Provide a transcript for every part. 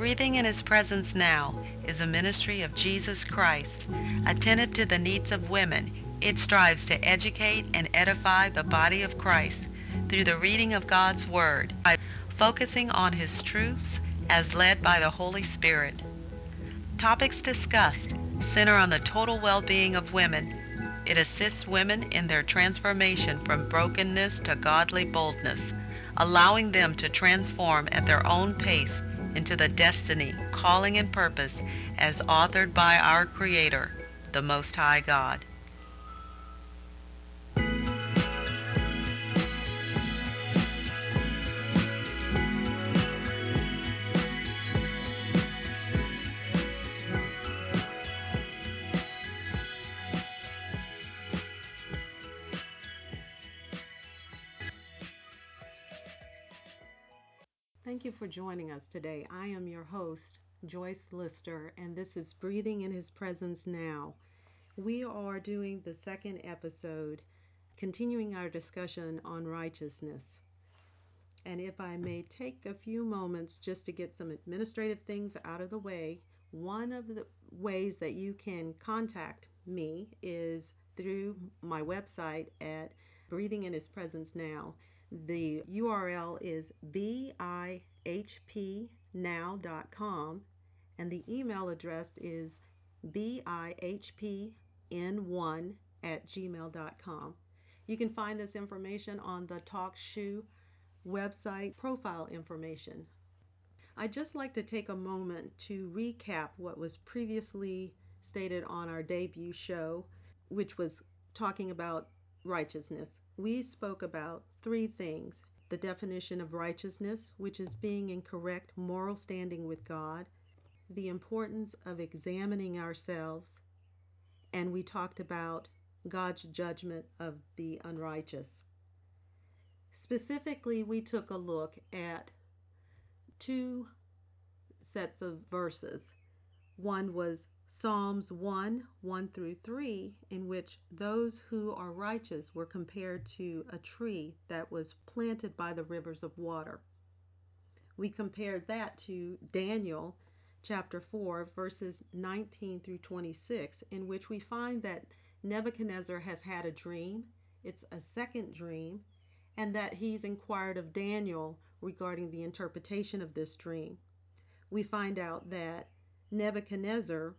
Breathing in His Presence Now is a ministry of Jesus Christ. Attentive to the needs of women, it strives to educate and edify the body of Christ through the reading of God's Word by focusing on His truths as led by the Holy Spirit. Topics discussed center on the total well-being of women. It assists women in their transformation from brokenness to godly boldness, allowing them to transform at their own pace into the destiny, calling, and purpose as authored by our Creator, the Most High God. You for joining us today. I am your host, Joyce Lister, and this is Breathing in His Presence Now. We are doing the second episode, continuing our discussion on righteousness. And if I may take a few moments just to get some administrative things out of the way, one of the ways that you can contact me is through my website at Breathing in His Presence Now. The URL is bihpnow.com and the email address is bihpn1 at gmail.com. You can find this information on the TalkShoe website profile information. I'd just like to take a moment to recap what was previously stated on our debut show, which was talking about righteousness. We spoke about three things the definition of righteousness, which is being in correct moral standing with God, the importance of examining ourselves, and we talked about God's judgment of the unrighteous. Specifically, we took a look at two sets of verses. One was Psalms 1 1 through 3, in which those who are righteous were compared to a tree that was planted by the rivers of water. We compared that to Daniel chapter 4, verses 19 through 26, in which we find that Nebuchadnezzar has had a dream. It's a second dream, and that he's inquired of Daniel regarding the interpretation of this dream. We find out that Nebuchadnezzar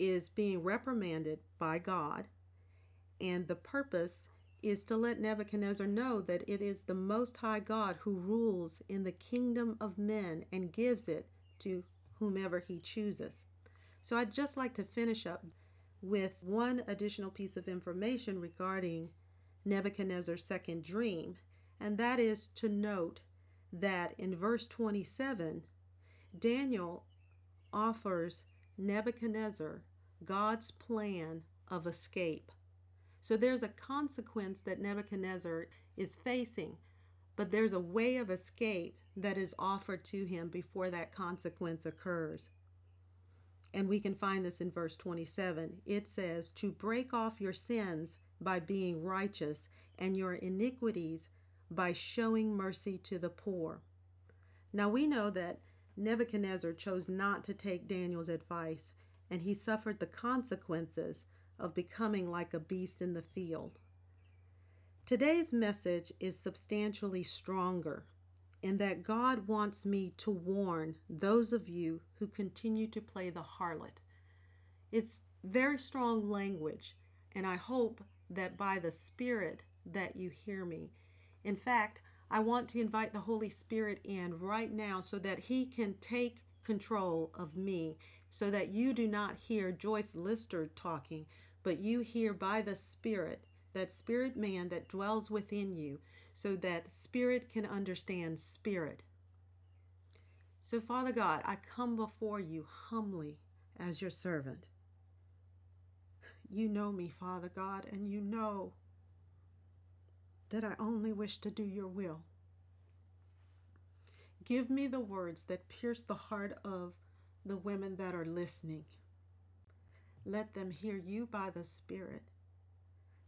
is being reprimanded by God, and the purpose is to let Nebuchadnezzar know that it is the Most High God who rules in the kingdom of men and gives it to whomever he chooses. So I'd just like to finish up with one additional piece of information regarding Nebuchadnezzar's second dream, and that is to note that in verse 27, Daniel offers Nebuchadnezzar God's plan of escape. So there's a consequence that Nebuchadnezzar is facing, but there's a way of escape that is offered to him before that consequence occurs. And we can find this in verse 27. It says, To break off your sins by being righteous, and your iniquities by showing mercy to the poor. Now we know that Nebuchadnezzar chose not to take Daniel's advice, and he suffered the consequences of becoming like a beast in the field. Today's message is substantially stronger in that God wants me to warn those of you who continue to play the harlot. It's very strong language, and I hope that by the Spirit that you hear me. In fact, I want to invite the Holy Spirit in right now so that He can take control of me, so that you do not hear Joyce Lister talking, but you hear by the Spirit, that spirit man that dwells within you, so that spirit can understand spirit. So, Father God, I come before you humbly as your servant. You know me, Father God, and you know that I only wish to do your will. Give me the words that pierce the heart of the women that are listening. Let them hear you by the Spirit.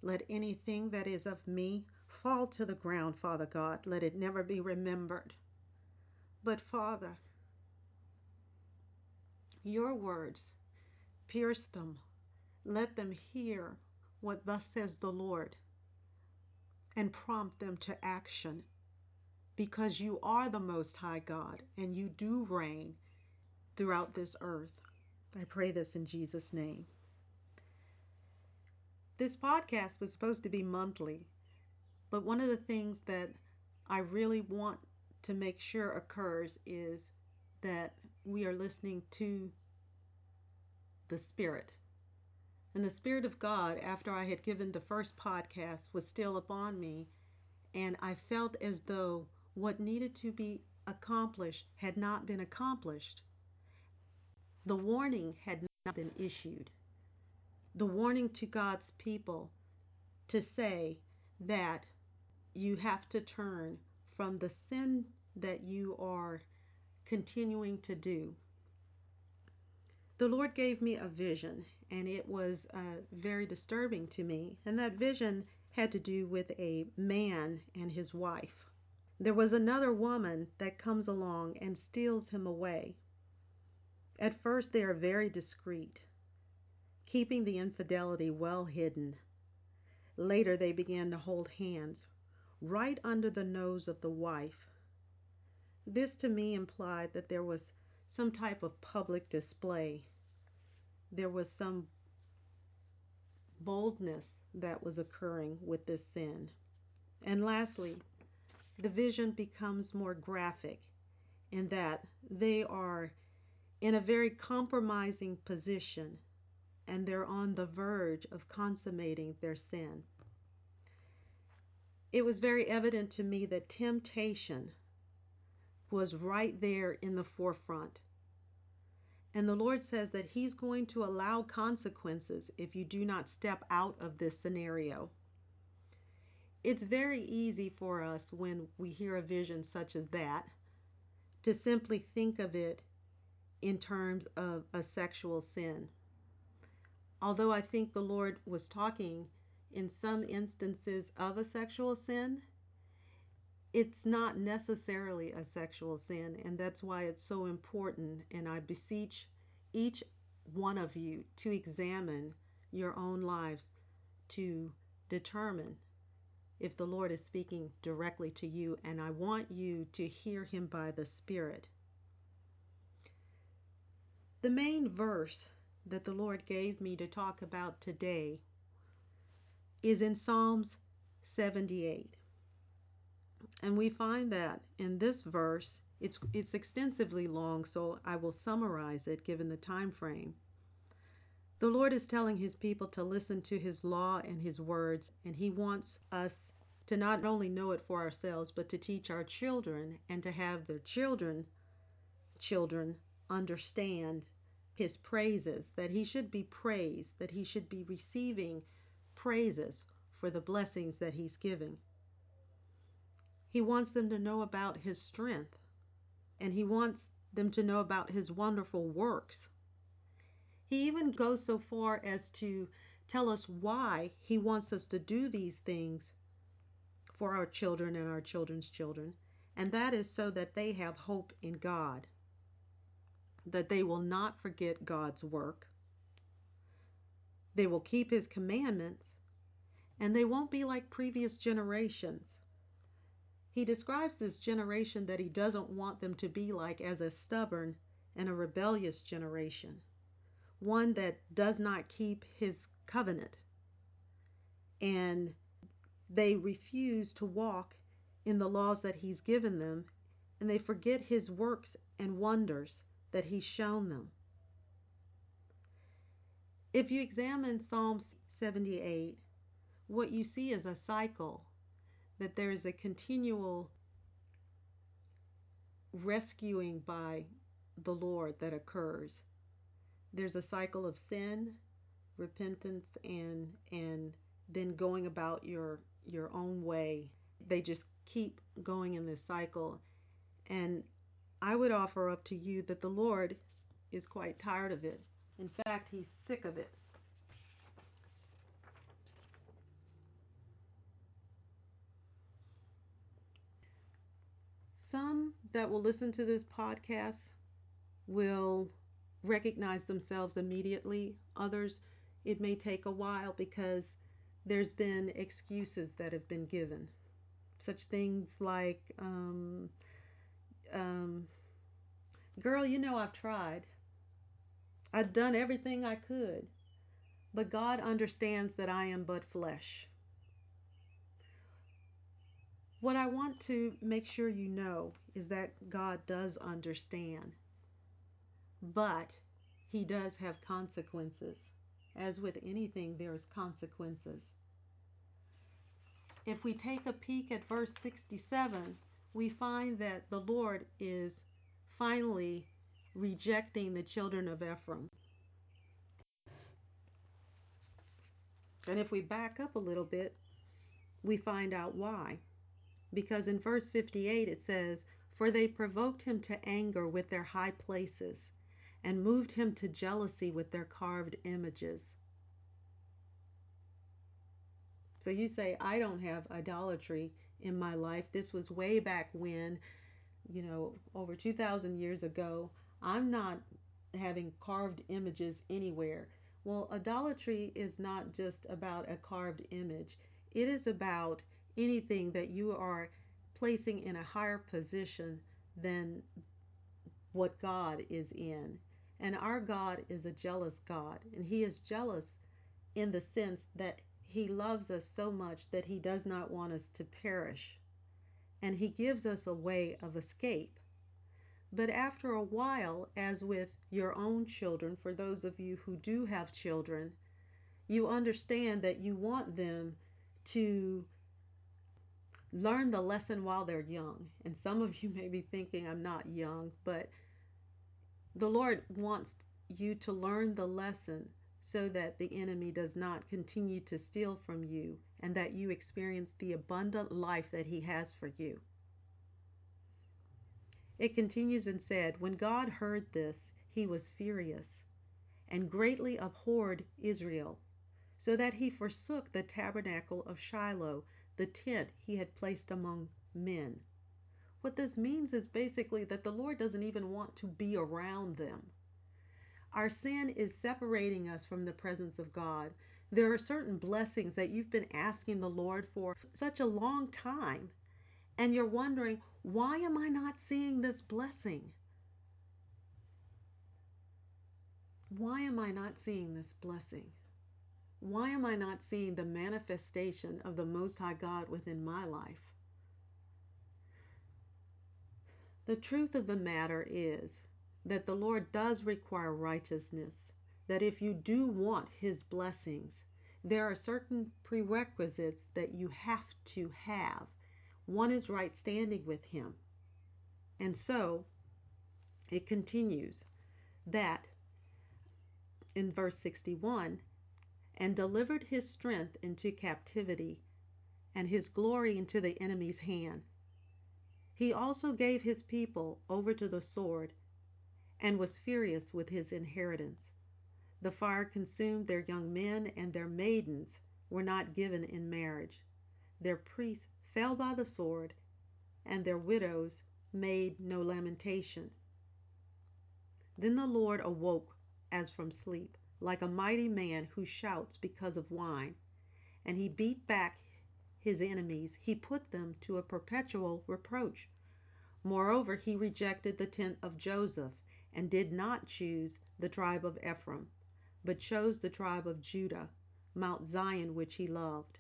Let anything that is of me fall to the ground, Father God. Let it never be remembered. But, Father, your words, pierce them, let them hear what thus says the Lord, and prompt them to action because you are the Most High God and you do reign throughout this earth. I pray this in Jesus' name. This podcast was supposed to be monthly, but one of the things that I really want to make sure occurs is that we are listening to the Spirit. And the Spirit of God, after I had given the first podcast, was still upon me. And I felt as though what needed to be accomplished had not been accomplished. The warning had not been issued. The warning to God's people to say that you have to turn from the sin that you are continuing to do. The Lord gave me a vision, and it was uh, very disturbing to me. And that vision had to do with a man and his wife. There was another woman that comes along and steals him away. At first, they are very discreet, keeping the infidelity well hidden. Later, they began to hold hands right under the nose of the wife. This to me implied that there was some type of public display. There was some boldness that was occurring with this sin. And lastly, the vision becomes more graphic in that they are in a very compromising position and they're on the verge of consummating their sin. It was very evident to me that temptation was right there in the forefront. And the Lord says that He's going to allow consequences if you do not step out of this scenario. It's very easy for us when we hear a vision such as that to simply think of it in terms of a sexual sin. Although I think the Lord was talking in some instances of a sexual sin, it's not necessarily a sexual sin, and that's why it's so important. And I beseech each one of you to examine your own lives to determine if the Lord is speaking directly to you, and I want you to hear Him by the Spirit. The main verse that the Lord gave me to talk about today is in Psalms 78. And we find that in this verse, it's, it's extensively long, so I will summarize it given the time frame. The Lord is telling his people to listen to his law and his words, and he wants us to not only know it for ourselves, but to teach our children and to have their children children understand his praises, that he should be praised, that he should be receiving praises for the blessings that he's giving. He wants them to know about his strength, and he wants them to know about his wonderful works. He even goes so far as to tell us why he wants us to do these things for our children and our children's children, and that is so that they have hope in God, that they will not forget God's work, they will keep his commandments, and they won't be like previous generations he describes this generation that he doesn't want them to be like as a stubborn and a rebellious generation, one that does not keep his covenant. And they refuse to walk in the laws that he's given them, and they forget his works and wonders that he's shown them. If you examine Psalm 78, what you see is a cycle that there is a continual rescuing by the Lord that occurs. There's a cycle of sin, repentance and and then going about your your own way. They just keep going in this cycle. And I would offer up to you that the Lord is quite tired of it. In fact, he's sick of it. Some that will listen to this podcast will recognize themselves immediately. Others, it may take a while because there's been excuses that have been given. Such things like, um, um, girl, you know, I've tried. I've done everything I could. But God understands that I am but flesh. What I want to make sure you know is that God does understand. But He does have consequences. As with anything, there's consequences. If we take a peek at verse 67, we find that the Lord is finally rejecting the children of Ephraim. And if we back up a little bit, we find out why. Because in verse 58 it says, For they provoked him to anger with their high places, and moved him to jealousy with their carved images. So you say, I don't have idolatry in my life. This was way back when, you know, over 2,000 years ago. I'm not having carved images anywhere. Well, idolatry is not just about a carved image, it is about anything that you are placing in a higher position than what God is in. And our God is a jealous God, and He is jealous in the sense that He loves us so much that He does not want us to perish. And He gives us a way of escape. But after a while, as with your own children, for those of you who do have children, you understand that you want them to learn the lesson while they're young. And some of you may be thinking, I'm not young, but the Lord wants you to learn the lesson so that the enemy does not continue to steal from you and that you experience the abundant life that He has for you. It continues and said, When God heard this, he was furious and greatly abhorred Israel, so that he forsook the tabernacle of Shiloh, the tent he had placed among men. What this means is basically that the Lord doesn't even want to be around them. Our sin is separating us from the presence of God. There are certain blessings that you've been asking the Lord for such a long time, and you're wondering, why am I not seeing this blessing? Why am I not seeing this blessing? Why am I not seeing the manifestation of the Most High God within my life? The truth of the matter is that the Lord does require righteousness, that if you do want His blessings, there are certain prerequisites that you have to have. One is right standing with Him. And so it continues that in verse 61 and delivered his strength into captivity and his glory into the enemy's hand. He also gave his people over to the sword and was furious with his inheritance. The fire consumed their young men, and their maidens were not given in marriage. Their priests fell by the sword, and their widows made no lamentation. Then the Lord awoke as from sleep, like a mighty man who shouts because of wine, and he beat back his enemies. He put them to a perpetual reproach. Moreover, he rejected the tent of Joseph, and did not choose the tribe of Ephraim, but chose the tribe of Judah, Mount Zion, which he loved.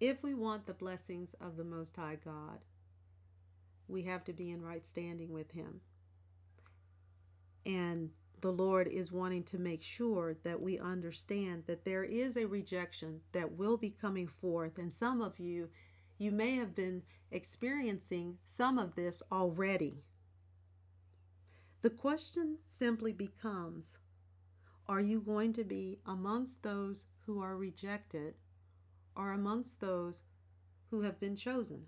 If we want the blessings of the Most High God, we have to be in right standing with Him. And the Lord is wanting to make sure that we understand that there is a rejection that will be coming forth. And some of you, you may have been experiencing some of this already. The question simply becomes Are you going to be amongst those who are rejected or amongst those who have been chosen?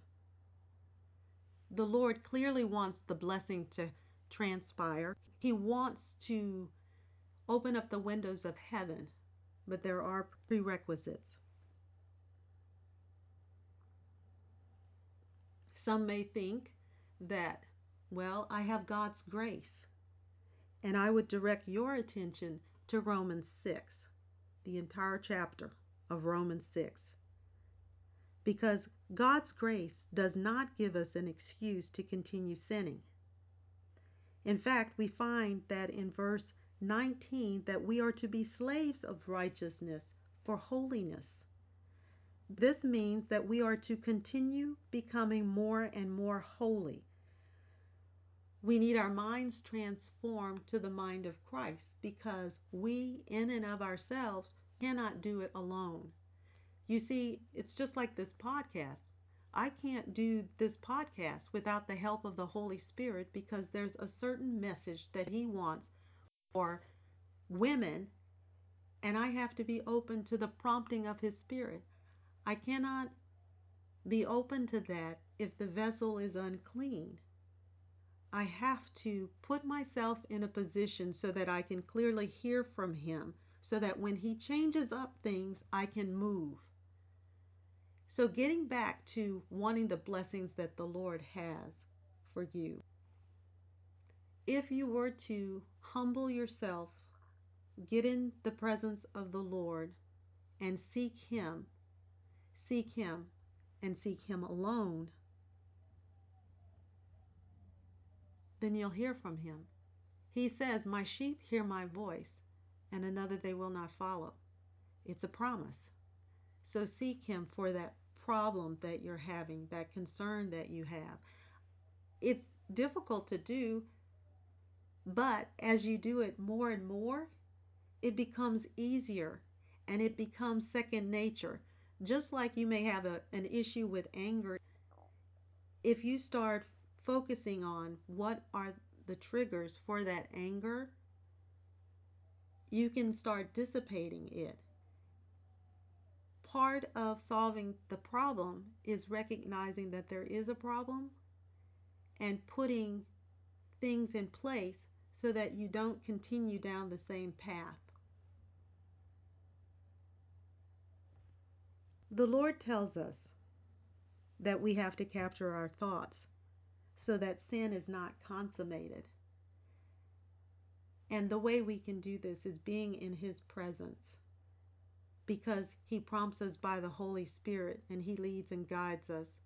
The Lord clearly wants the blessing to transpire. He wants to open up the windows of heaven, but there are prerequisites. Some may think that, well, I have God's grace. And I would direct your attention to Romans 6, the entire chapter of Romans 6. Because God's grace does not give us an excuse to continue sinning. In fact, we find that in verse 19 that we are to be slaves of righteousness for holiness. This means that we are to continue becoming more and more holy. We need our minds transformed to the mind of Christ because we, in and of ourselves, cannot do it alone. You see, it's just like this podcast. I can't do this podcast without the help of the Holy Spirit because there's a certain message that He wants for women, and I have to be open to the prompting of His Spirit. I cannot be open to that if the vessel is unclean. I have to put myself in a position so that I can clearly hear from Him, so that when He changes up things, I can move. So, getting back to wanting the blessings that the Lord has for you, if you were to humble yourself, get in the presence of the Lord, and seek Him seek Him and seek Him alone, then you'll hear from Him. He says, My sheep hear my voice, and another they will not follow. It's a promise. So seek Him for that problem that you're having, that concern that you have. It's difficult to do, but as you do it more and more, it becomes easier and it becomes second nature. Just like you may have a, an issue with anger, if you start focusing on what are the triggers for that anger, you can start dissipating it. Part of solving the problem is recognizing that there is a problem and putting things in place so that you don't continue down the same path. The Lord tells us that we have to capture our thoughts so that sin is not consummated. And the way we can do this is being in His presence because He prompts us by the Holy Spirit and He leads and guides us.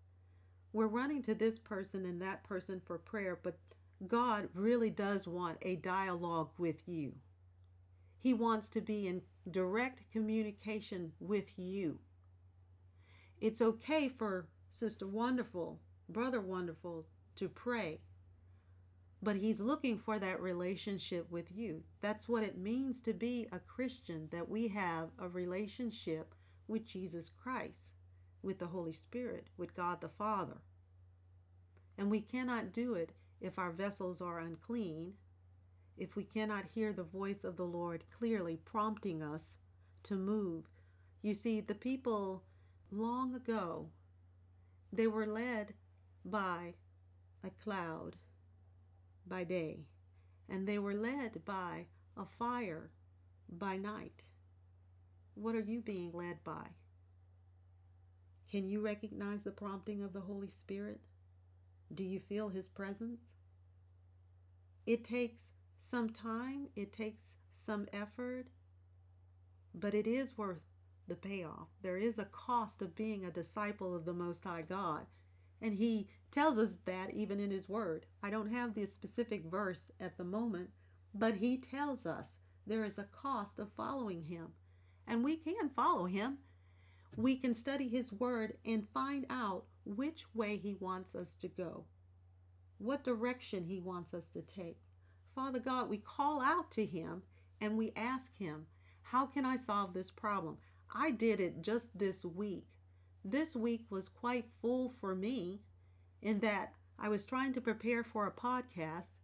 We're running to this person and that person for prayer, but God really does want a dialogue with you. He wants to be in direct communication with you. It's okay for Sister Wonderful, Brother Wonderful to pray, but He's looking for that relationship with you. That's what it means to be a Christian, that we have a relationship with Jesus Christ, with the Holy Spirit, with God the Father. And we cannot do it if our vessels are unclean, if we cannot hear the voice of the Lord clearly prompting us to move. You see, the people long ago, they were led by a cloud by day, and they were led by a fire by night. What are you being led by? Can you recognize the prompting of the Holy Spirit? Do you feel His presence? It takes some time, it takes some effort, but it is worth the payoff. There is a cost of being a disciple of the Most High God. And He tells us that even in His Word. I don't have the specific verse at the moment, but He tells us there is a cost of following Him. And we can follow Him. We can study His Word and find out which way He wants us to go, what direction He wants us to take. Father God, we call out to Him and we ask Him, How can I solve this problem? I did it just this week. This week was quite full for me in that I was trying to prepare for a podcast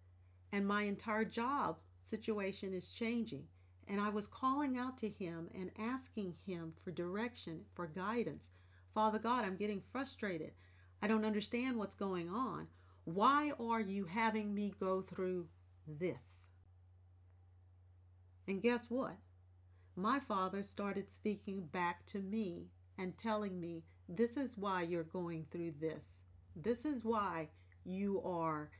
and my entire job situation is changing. And I was calling out to him and asking him for direction, for guidance. Father God, I'm getting frustrated. I don't understand what's going on. Why are you having me go through this? And guess what? My father started speaking back to me and telling me, This is why you're going through this. This is why you are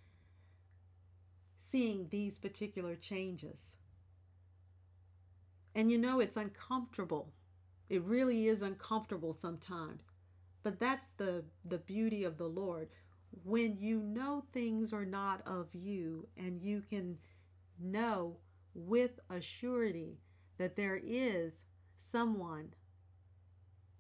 seeing these particular changes. And you know it's uncomfortable. It really is uncomfortable sometimes. But that's the the beauty of the Lord. When you know things are not of you and you can know with a surety that there is someone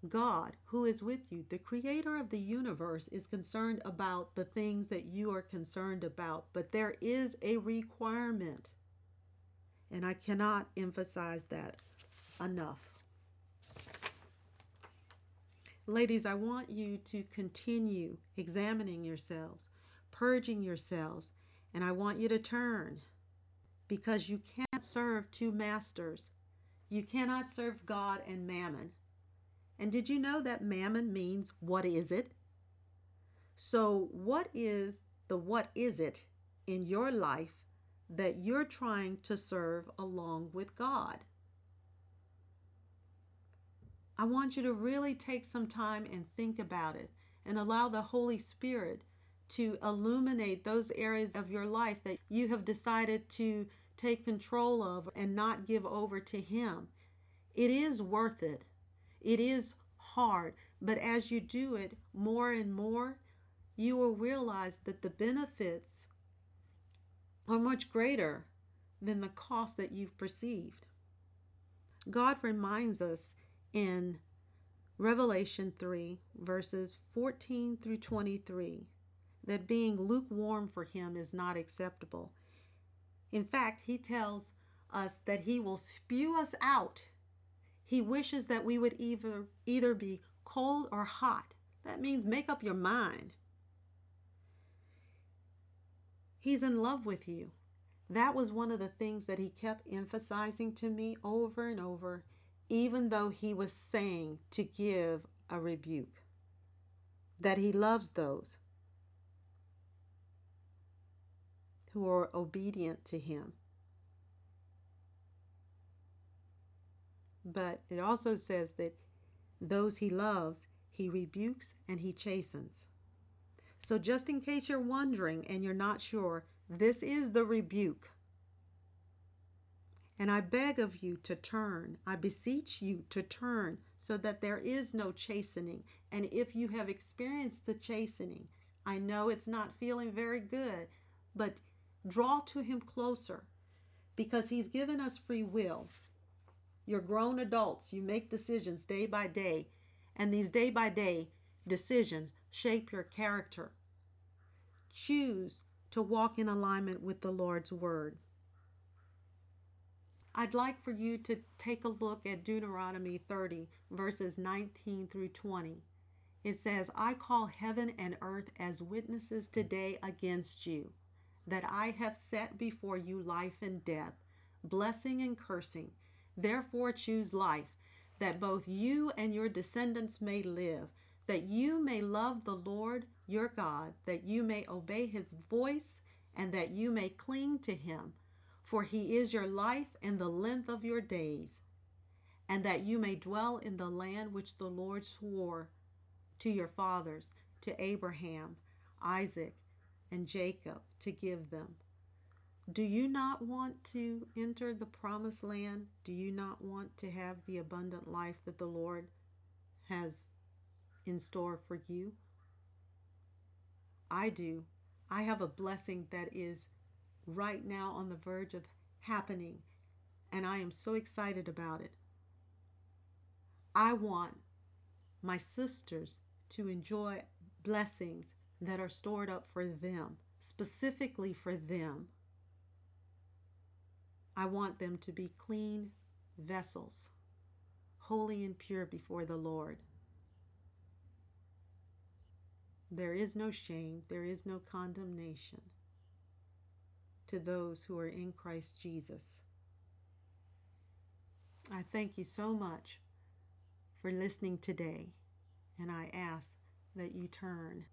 God, who is with you, the creator of the universe, is concerned about the things that you are concerned about. But there is a requirement. And I cannot emphasize that enough. Ladies, I want you to continue examining yourselves, purging yourselves, and I want you to turn because you can't serve two masters. You cannot serve God and mammon. And did you know that mammon means what is it? So, what is the what is it in your life that you're trying to serve along with God? I want you to really take some time and think about it and allow the Holy Spirit to illuminate those areas of your life that you have decided to take control of and not give over to Him. It is worth it. It is hard, but as you do it more and more, you will realize that the benefits are much greater than the cost that you've perceived. God reminds us in Revelation 3, verses 14 through 23, that being lukewarm for Him is not acceptable. In fact, He tells us that He will spew us out he wishes that we would either either be cold or hot. That means make up your mind. He's in love with you. That was one of the things that he kept emphasizing to me over and over, even though he was saying to give a rebuke. That he loves those who are obedient to him. But it also says that those he loves, he rebukes and he chastens. So, just in case you're wondering and you're not sure, this is the rebuke. And I beg of you to turn. I beseech you to turn so that there is no chastening. And if you have experienced the chastening, I know it's not feeling very good, but draw to Him closer because He's given us free will. You're grown adults. You make decisions day by day. And these day by day decisions shape your character. Choose to walk in alignment with the Lord's Word. I'd like for you to take a look at Deuteronomy 30, verses 19 through 20. It says, I call heaven and earth as witnesses today against you, that I have set before you life and death, blessing and cursing. Therefore choose life, that both you and your descendants may live, that you may love the Lord your God, that you may obey his voice, and that you may cling to him. For he is your life and the length of your days, and that you may dwell in the land which the Lord swore to your fathers, to Abraham, Isaac, and Jacob, to give them. Do you not want to enter the promised land? Do you not want to have the abundant life that the Lord has in store for you? I do. I have a blessing that is right now on the verge of happening, and I am so excited about it. I want my sisters to enjoy blessings that are stored up for them, specifically for them. I want them to be clean vessels, holy and pure before the Lord. There is no shame, there is no condemnation to those who are in Christ Jesus. I thank you so much for listening today, and I ask that you turn.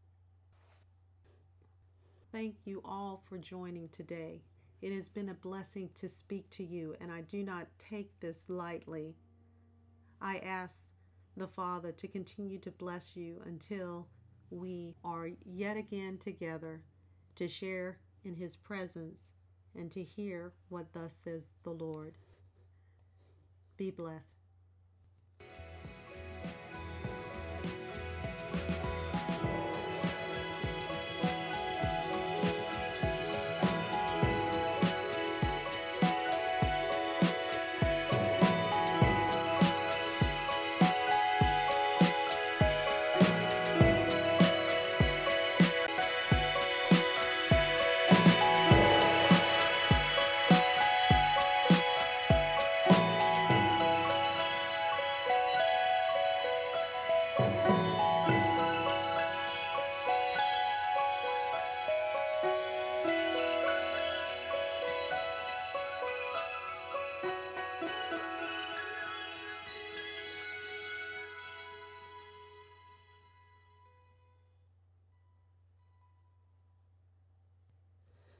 Thank you all for joining today. It has been a blessing to speak to you, and I do not take this lightly. I ask the Father to continue to bless you until we are yet again together to share in his presence and to hear what thus says the Lord. Be blessed.